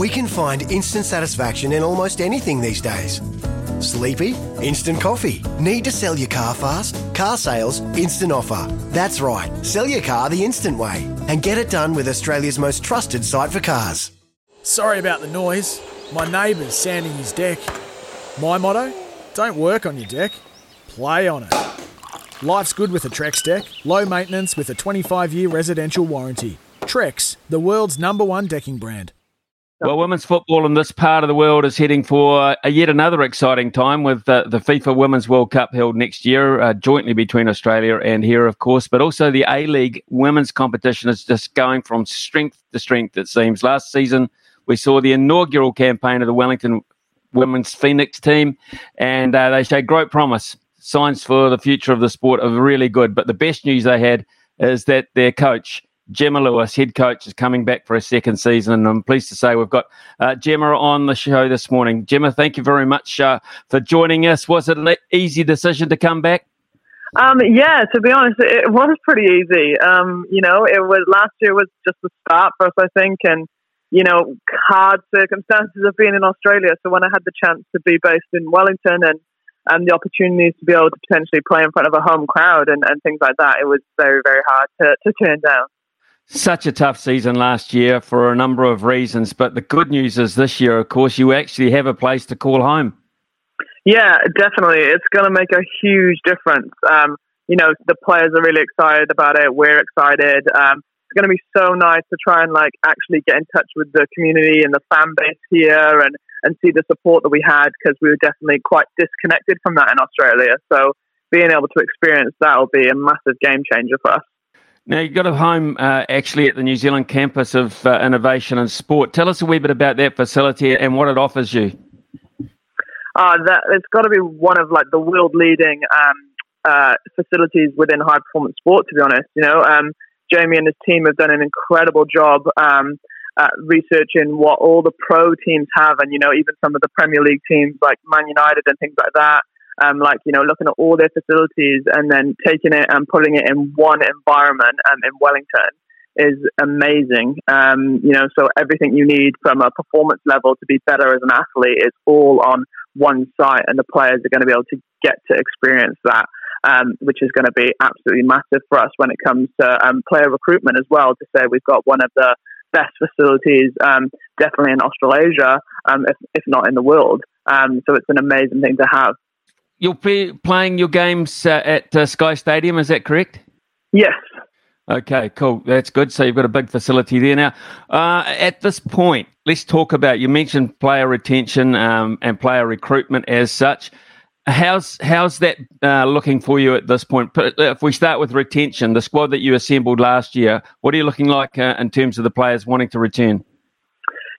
We can find instant satisfaction in almost anything these days. Sleepy? Instant coffee. Need to sell your car fast? Car sales, instant offer. That's right. Sell your car the instant way and get it done with Australia's most trusted site for cars. Sorry about the noise. My neighbour's sanding his deck. My motto? Don't work on your deck, play on it. Life's good with a Trex deck, low maintenance with a 25 year residential warranty. Trex, the world's number one decking brand. Well, women's football in this part of the world is heading for a yet another exciting time with uh, the FIFA Women's World Cup held next year, uh, jointly between Australia and here, of course. But also the A League women's competition is just going from strength to strength, it seems. Last season, we saw the inaugural campaign of the Wellington Women's Phoenix team, and uh, they showed great promise. Signs for the future of the sport are really good. But the best news they had is that their coach, Gemma Lewis, head coach, is coming back for a second season. And I'm pleased to say we've got uh, Gemma on the show this morning. Gemma, thank you very much uh, for joining us. Was it an easy decision to come back? Um, yeah, to be honest, it was pretty easy. Um, you know, it was last year was just the start for us, I think, and you know, hard circumstances of being in Australia. So when I had the chance to be based in Wellington and and the opportunities to be able to potentially play in front of a home crowd and, and things like that, it was very, very hard to, to turn down. Such a tough season last year for a number of reasons, but the good news is this year, of course, you actually have a place to call home. Yeah, definitely. It's going to make a huge difference. Um, you know, the players are really excited about it. We're excited. Um, it's going to be so nice to try and like actually get in touch with the community and the fan base here and, and see the support that we had because we were definitely quite disconnected from that in Australia. So being able to experience that will be a massive game changer for us. Now, you've got a home uh, actually at the New Zealand campus of uh, innovation and sport. Tell us a wee bit about that facility and what it offers you. Uh, that it's got to be one of like the world leading um, uh, facilities within high performance sport. To be honest, you know, um, Jamie and his team have done an incredible job um, researching what all the pro teams have, and you know, even some of the Premier League teams like Man United and things like that um, like you know looking at all their facilities and then taking it and putting it in one environment um, in Wellington is amazing. Um, you know, so everything you need from a performance level to be better as an athlete is all on one site, and the players are going to be able to get to experience that. Um, which is going to be absolutely massive for us when it comes to um, player recruitment as well. To say we've got one of the best facilities, um, definitely in Australasia, um, if, if, not in the world. Um, so it's an amazing thing to have you'll be playing your games uh, at uh, Sky Stadium, is that correct? Yes. Okay, cool. That's good. So you've got a big facility there now. Uh, at this point, let's talk about. You mentioned player retention um, and player recruitment as such. How's how's that uh, looking for you at this point? If we start with retention, the squad that you assembled last year, what are you looking like uh, in terms of the players wanting to return?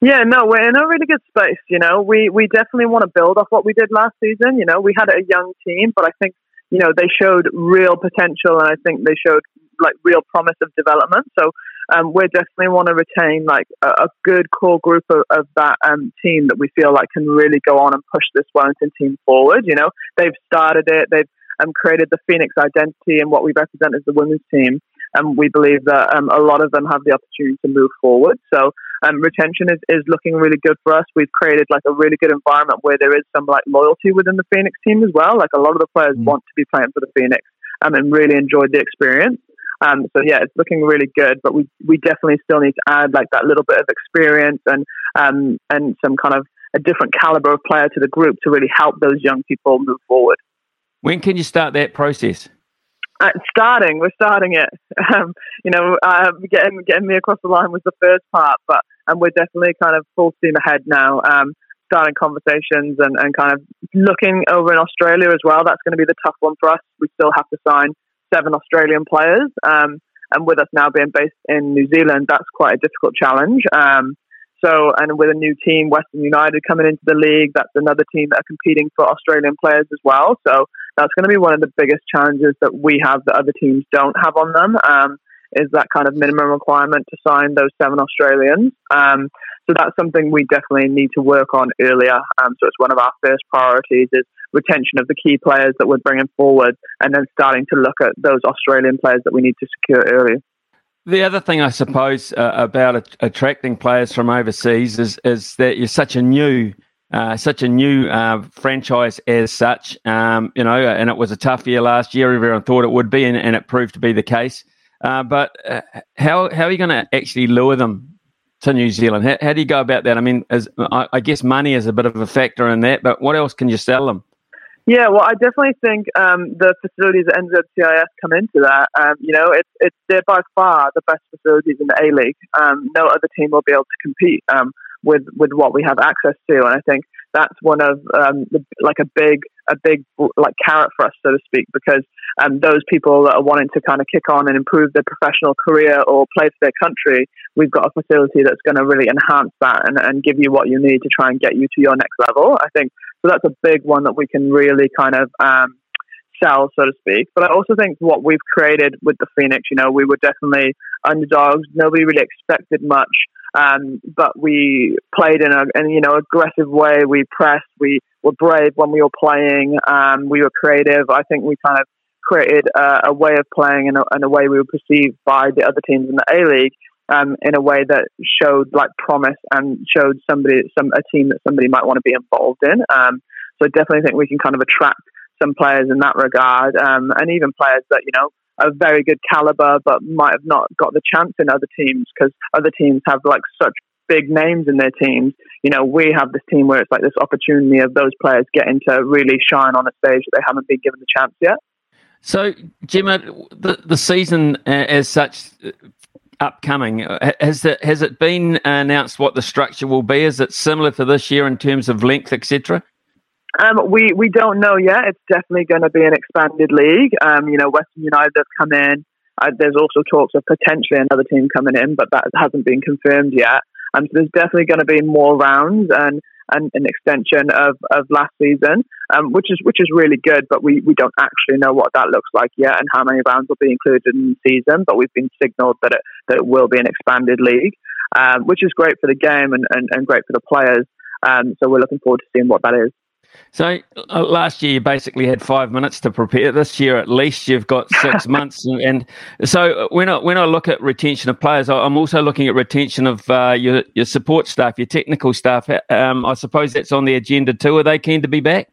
Yeah, no, we're in a really good space. You know, we we definitely want to build off what we did last season. You know, we had a young team, but I think you know they showed real potential, and I think they showed like real promise of development. So um, we definitely want to retain like a, a good core group of, of that um, team that we feel like can really go on and push this Wellington team forward. You know, they've started it, they've um, created the Phoenix identity and what we represent as the women's team and we believe that um, a lot of them have the opportunity to move forward. So um, retention is, is looking really good for us. We've created like a really good environment where there is some like loyalty within the Phoenix team as well. Like a lot of the players mm. want to be playing for the Phoenix um, and really enjoyed the experience. Um, so yeah, it's looking really good, but we, we definitely still need to add like that little bit of experience and um, and some kind of a different caliber of player to the group to really help those young people move forward. When can you start that process? Uh, starting, we're starting it. Um, you know, uh, getting getting me across the line was the first part, but and we're definitely kind of full steam ahead now. Um, starting conversations and, and kind of looking over in Australia as well. That's going to be the tough one for us. We still have to sign seven Australian players, um, and with us now being based in New Zealand, that's quite a difficult challenge. Um, So, and with a new team, Western United coming into the league, that's another team that are competing for Australian players as well. So that's going to be one of the biggest challenges that we have that other teams don't have on them. Um, is that kind of minimum requirement to sign those seven Australians? Um, so that's something we definitely need to work on earlier. Um, so it's one of our first priorities is retention of the key players that we're bringing forward, and then starting to look at those Australian players that we need to secure earlier. The other thing, I suppose, uh, about attracting players from overseas is is that you're such a new, uh, such a new uh, franchise as such. Um, you know, and it was a tough year last year. Everyone thought it would be, and, and it proved to be the case. Uh, but uh, how how are you going to actually lure them to New Zealand? How, how do you go about that? I mean, as, I, I guess money is a bit of a factor in that, but what else can you sell them? Yeah, well, I definitely think um, the facilities at NZCIS come into that. Um, you know, it's it's they're by far the best facilities in the A League. Um, no other team will be able to compete um, with with what we have access to, and I think that's one of um, the, like a big a big like carrot for us, so to speak, because um, those people that are wanting to kind of kick on and improve their professional career or play for their country, we've got a facility that's going to really enhance that and, and give you what you need to try and get you to your next level. I think so. That's a big one that we can really kind of um, sell, so to speak. But I also think what we've created with the Phoenix, you know, we were definitely underdogs. Nobody really expected much. Um, but we played in a in, you know aggressive way. We pressed. We were brave when we were playing. Um, we were creative. I think we kind of created a, a way of playing and a, and a, way we were perceived by the other teams in the A League um, in a way that showed like promise and showed somebody some a team that somebody might want to be involved in. Um, so I definitely think we can kind of attract some players in that regard, um, and even players that you know a very good caliber, but might have not got the chance in other teams because other teams have like such big names in their teams. You know, we have this team where it's like this opportunity of those players getting to really shine on a stage that they haven't been given the chance yet. So, Gemma, the the season uh, as such uh, upcoming uh, has it has it been announced what the structure will be? Is it similar to this year in terms of length, etc.? Um, we we don't know yet. It's definitely going to be an expanded league. Um, you know, Western United have come in. Uh, there's also talks of potentially another team coming in, but that hasn't been confirmed yet. Um, so there's definitely going to be more rounds and, and an extension of, of last season, um, which is which is really good. But we, we don't actually know what that looks like yet and how many rounds will be included in the season. But we've been signalled that it that it will be an expanded league, um, which is great for the game and, and, and great for the players. Um, so we're looking forward to seeing what that is. So uh, last year you basically had five minutes to prepare. This year at least you've got six months, and, and, so when I when I look at retention of players, I'm also looking at retention of uh, your your support staff, your technical staff. Um, I suppose that's on the agenda too. Are they keen to be back?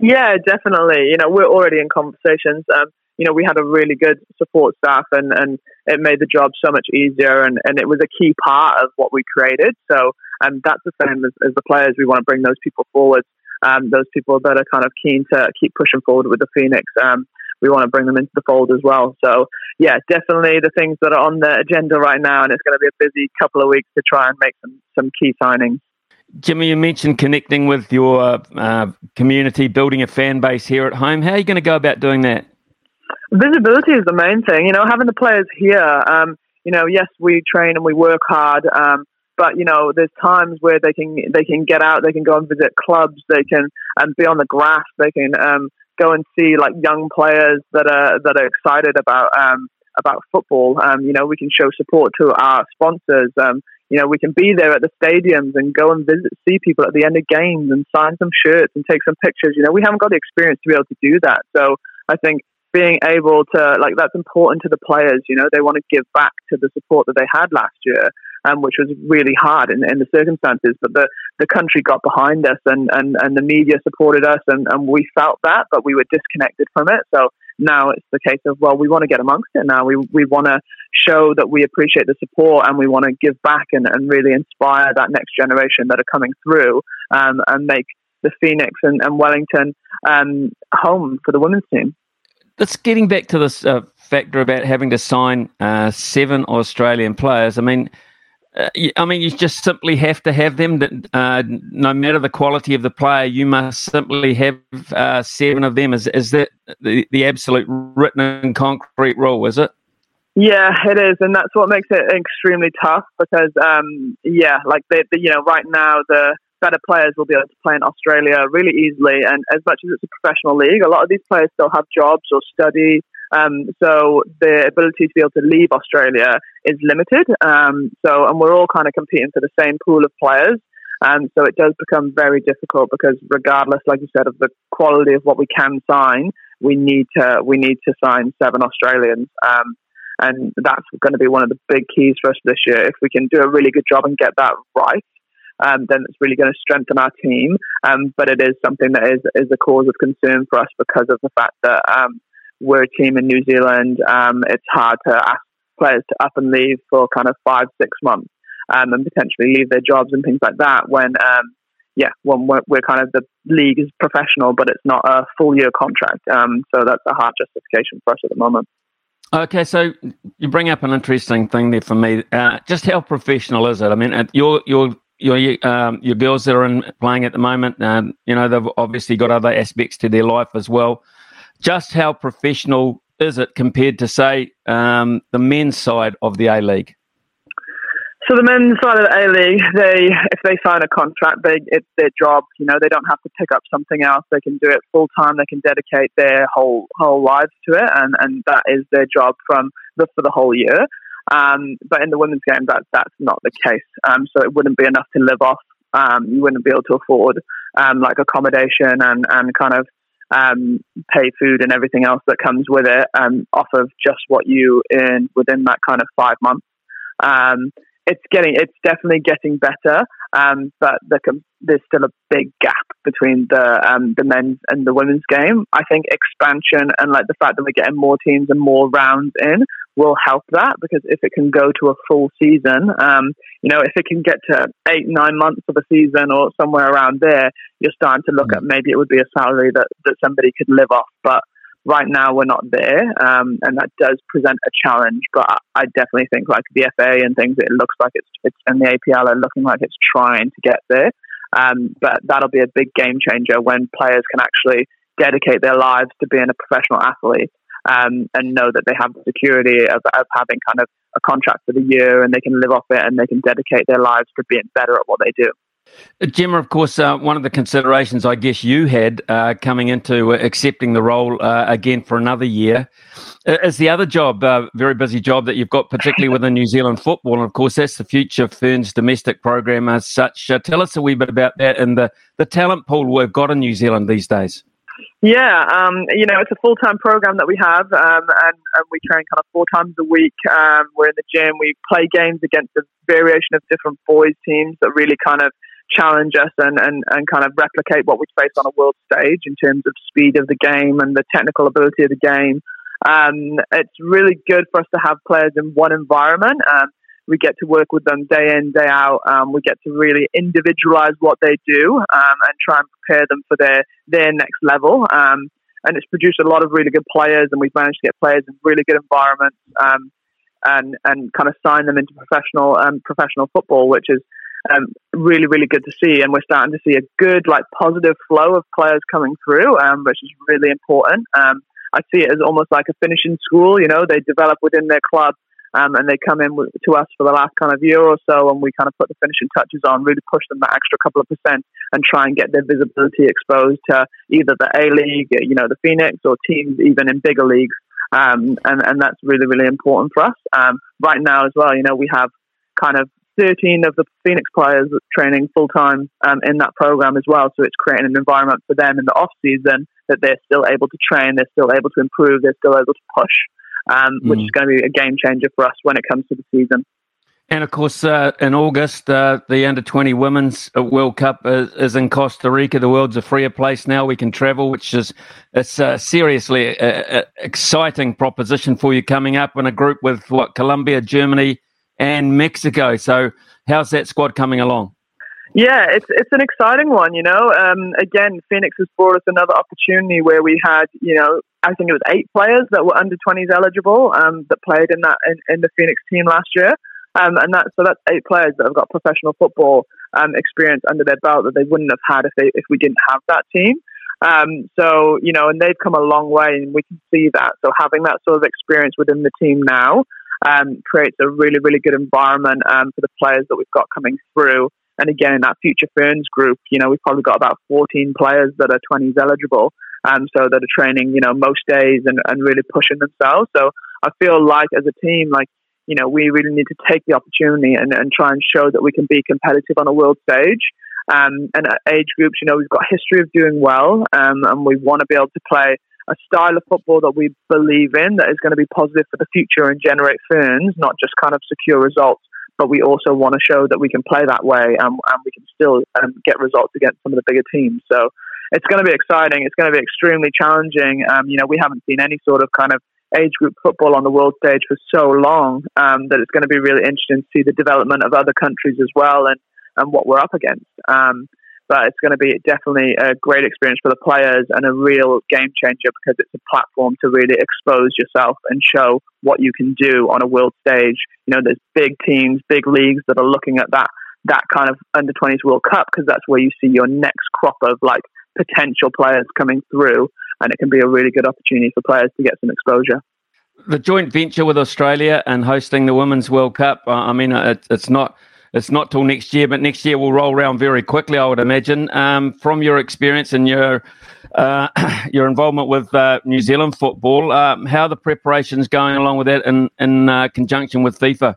Yeah, definitely. You know, we're already in conversations. Um, you know, we had a really good support staff, and and it made the job so much easier, and and it was a key part of what we created. So, um, that's the same as, as the players. We want to bring those people forward um, those people that are kind of keen to keep pushing forward with the Phoenix. Um, we want to bring them into the fold as well. So, yeah, definitely the things that are on the agenda right now, and it's going to be a busy couple of weeks to try and make some, some key signings. Gemma, you mentioned connecting with your uh, community, building a fan base here at home. How are you going to go about doing that? Visibility is the main thing. You know, having the players here. Um, you know, yes, we train and we work hard. Um, but you know, there's times where they can they can get out, they can go and visit clubs, they can um, be on the grass, they can um, go and see like young players that are that are excited about um, about football. Um, you know, we can show support to our sponsors. Um, you know, we can be there at the stadiums and go and visit, see people at the end of games and sign some shirts and take some pictures. You know, we haven't got the experience to be able to do that. So I think being able to like that's important to the players. You know, they want to give back to the support that they had last year um, which was really hard in, in, the circumstances. But the, the country got behind us and, and, and the media supported us and, and we felt that, but we were disconnected from it. So now it's the case of, well, we want to get amongst it now. We, we want to show that we appreciate the support and we want to give back and, and really inspire that next generation that are coming through um, and make the Phoenix and, and Wellington um, home for the women's team. That's getting back to this uh, factor about having to sign uh, seven Australian players. I mean, I mean, you just simply have to have them. Uh, no matter the quality of the player, you must simply have uh, seven of them. Is is that the, the absolute written and concrete rule? Is it? Yeah, it is, and that's what makes it extremely tough because, um, yeah, like the, the, you know, right now the better players will be able to play in Australia really easily, and as much as it's a professional league, a lot of these players still have jobs or study, um, so the ability to be able to leave Australia is limited. Um, so, and we're all kind of competing for the same pool of players. Um, so it does become very difficult because regardless, like you said, of the quality of what we can sign, we need to we need to sign seven Australians. Um, and that's going to be one of the big keys for us this year. If we can do a really good job and get that right, um, then it's really going to strengthen our team. Um, but it is something that is, is a cause of concern for us because of the fact that um, we're a team in New Zealand. Um, it's hard to ask players to up and leave for kind of five, six months um, and potentially leave their jobs and things like that when, um, yeah, when we're, we're, kind of the league is professional, but it's not a full year contract. Um, so that's a hard justification for us at the moment. Okay, so you bring up an interesting thing there for me. Uh, just how professional is it? I mean, your your your um, your girls that are in playing at the moment, uh, you know, they've obviously got other aspects to their life as well. Just how professional is it compared to, say, um, the men's side of the A League? So the men's side of the A League, they if they sign a contract, they it's their job. You know, they don't have to pick up something else. They can do it full time. They can dedicate their whole whole lives to it, and and that is their job from the for the whole year. Um, but in the women's game, that that's not the case. Um, so it wouldn't be enough to live off. Um, you wouldn't be able to afford um, like accommodation and and kind of um, pay food and everything else that comes with it um, off of just what you earn within that kind of five months. Um, it's getting, it's definitely getting better, um, but the, there's still a big gap between the um, the men's and the women's game. I think expansion and like the fact that we're getting more teams and more rounds in will help that because if it can go to a full season, um, you know, if it can get to eight, nine months of a season or somewhere around there, you're starting to look mm. at maybe it would be a salary that, that somebody could live off. But right now we're not there, um, and that does present a challenge. But I definitely think like the FA and things, it looks like it's, it's and the APL are looking like it's trying to get there. Um, but that'll be a big game changer when players can actually dedicate their lives to being a professional athlete um, and know that they have the security of, of having kind of a contract for the year and they can live off it and they can dedicate their lives to being better at what they do. Gemma, of course, uh, one of the considerations I guess you had uh, coming into accepting the role uh, again for another year is the other job, uh, very busy job that you've got, particularly within New Zealand football. And of course, that's the Future Ferns domestic program as such. Uh, tell us a wee bit about that and the, the talent pool we've got in New Zealand these days. Yeah, um, you know, it's a full time program that we have, um, and, and, we train kind of four times a week. Um, we're in the gym, we play games against a variation of different boys' teams that really kind of challenge us and, and, and kind of replicate what we face on a world stage in terms of speed of the game and the technical ability of the game. Um, it's really good for us to have players in one environment. Um, we get to work with them day in, day out. Um, we get to really individualize what they do um, and try and prepare them for their, their next level. Um, and it's produced a lot of really good players, and we've managed to get players in really good environments um, and, and kind of sign them into professional professional football, which is um, really, really good to see. And we're starting to see a good, like, positive flow of players coming through, which is really important. I see it as almost like a finishing school. You know, they develop within their club um, and they come in to us for the last kind of year or so, and we kind of put the finishing touches on, really push them that extra couple of percent, and try and get their visibility exposed to either the A League, you know, the Phoenix, or teams even in bigger leagues. Um, and and that's really really important for us. Um, right now as well, you know, we have kind of 13 of the Phoenix players training full time um, in that program as well. So it's creating an environment for them in the off season that they're still able to train, they're still able to improve, they're still able to push um, mm. which is going to be a game changer for us when it comes to the season. And of course, uh, in August, uh, the under 20 Women's uh, World Cup is, is, in Costa Rica. The world's a freer place now. We can travel, which is it's uh, seriously an exciting proposition for you coming up in a group with what Colombia, Germany, and Mexico. So, how's that squad coming along? Yeah, it's it's an exciting one. You know, um, again, Phoenix has brought us another opportunity where we had, you know, I think it was eight players that were under twenties eligible um, that played in that in, in, the Phoenix team last year, um, and that so that's eight players that have got professional football um, experience under their belt that they wouldn't have had if they if we didn't have that team. Um, so you know, and they've come a long way, and we can see that. So having that sort of experience within the team now um, creates a really, really good environment um, for the players that we've got coming through. And again, in that Future Ferns group, you know, we've probably got about 14 players that are 20s eligible. Um, so that are training, you know, most days and, and really pushing themselves. So I feel like as a team, like, you know, we really need to take the opportunity and, and try and show that we can be competitive on a world stage. Um, and at age groups, you know, we've got history of doing well, um, and we want to be able to play a style of football that we believe in that is going to be positive for the future and generate ferns, not just kind of secure results. But we also want to show that we can play that way and, and we can still um, get results against some of the bigger teams. So it's going to be exciting. It's going to be extremely challenging. Um, you know, we haven't seen any sort of kind of age group football on the world stage for so long um, that it's going to be really interesting to see the development of other countries as well and, and what we're up against. Um, but it's going to be definitely a great experience for the players and a real game changer because it's a platform to really expose yourself and show what you can do on a world stage. You know, there's big teams, big leagues that are looking at that that kind of under 20s World Cup because that's where you see your next crop of like potential players coming through, and it can be a really good opportunity for players to get some exposure. The joint venture with Australia and hosting the Women's World Cup. I mean, it's not it's not till next year, but next year will roll around very quickly, I would imagine. Um, from your experience and your uh, your involvement with uh, New Zealand football, um, how are the preparations going along with that in in uh, conjunction with FIFA?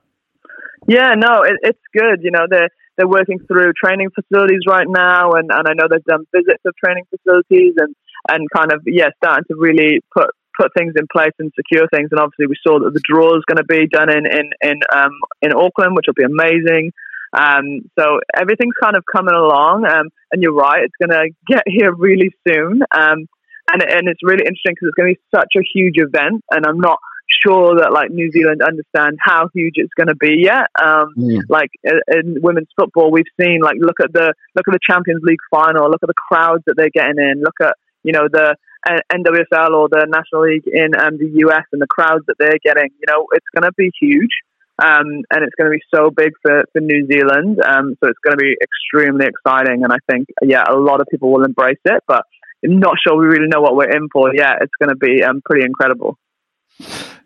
Yeah, no, it, it's good. You know, they're they're working through training facilities right now, and, and I know they've done visits of training facilities and and kind of yeah, starting to really put put things in place and secure things. And obviously, we saw that the draw is going to be done in in in um, in Auckland, which will be amazing. Um, so everything's kind of coming along, um, and you're right, it's going to get here really soon. Um, and and it's really interesting because it's going to be such a huge event, and I'm not sure that like New Zealand understand how huge it's going to be yet. Um, mm. Like in, in, women's football, we've seen like look at the look at the Champions League final, look at the crowds that they're getting in, look at you know the NWSL or the National League in um, the US and the crowds that they're getting. You know, it's going to be huge. Um, and it's going to be so big for, for New Zealand. Um, so it's going to be extremely exciting. And I think, yeah, a lot of people will embrace it, but I'm not sure we really know what we're in for yet. It's going to be um, pretty incredible.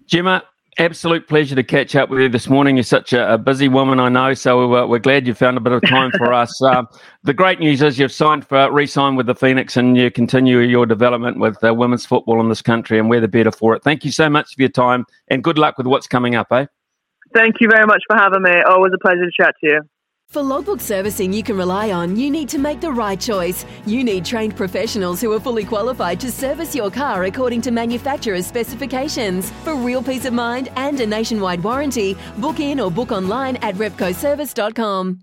Gemma, absolute pleasure to catch up with you this morning. You're such a, a busy woman, I know, so we're, we're, glad you found a bit of time for us. Um, the great news is you've signed for re-signed with the Phoenix, and you continue your development with uh, women's football in this country, and we're the better for it. Thank you so much for your time, and good luck with what's coming up, eh? Thank you very much for having me. Always a pleasure to chat to you. For logbook servicing you can rely on, you need to make the right choice. You need trained professionals who are fully qualified to service your car according to manufacturer's specifications. For real peace of mind and a nationwide warranty, book in or book online at repcoservice.com.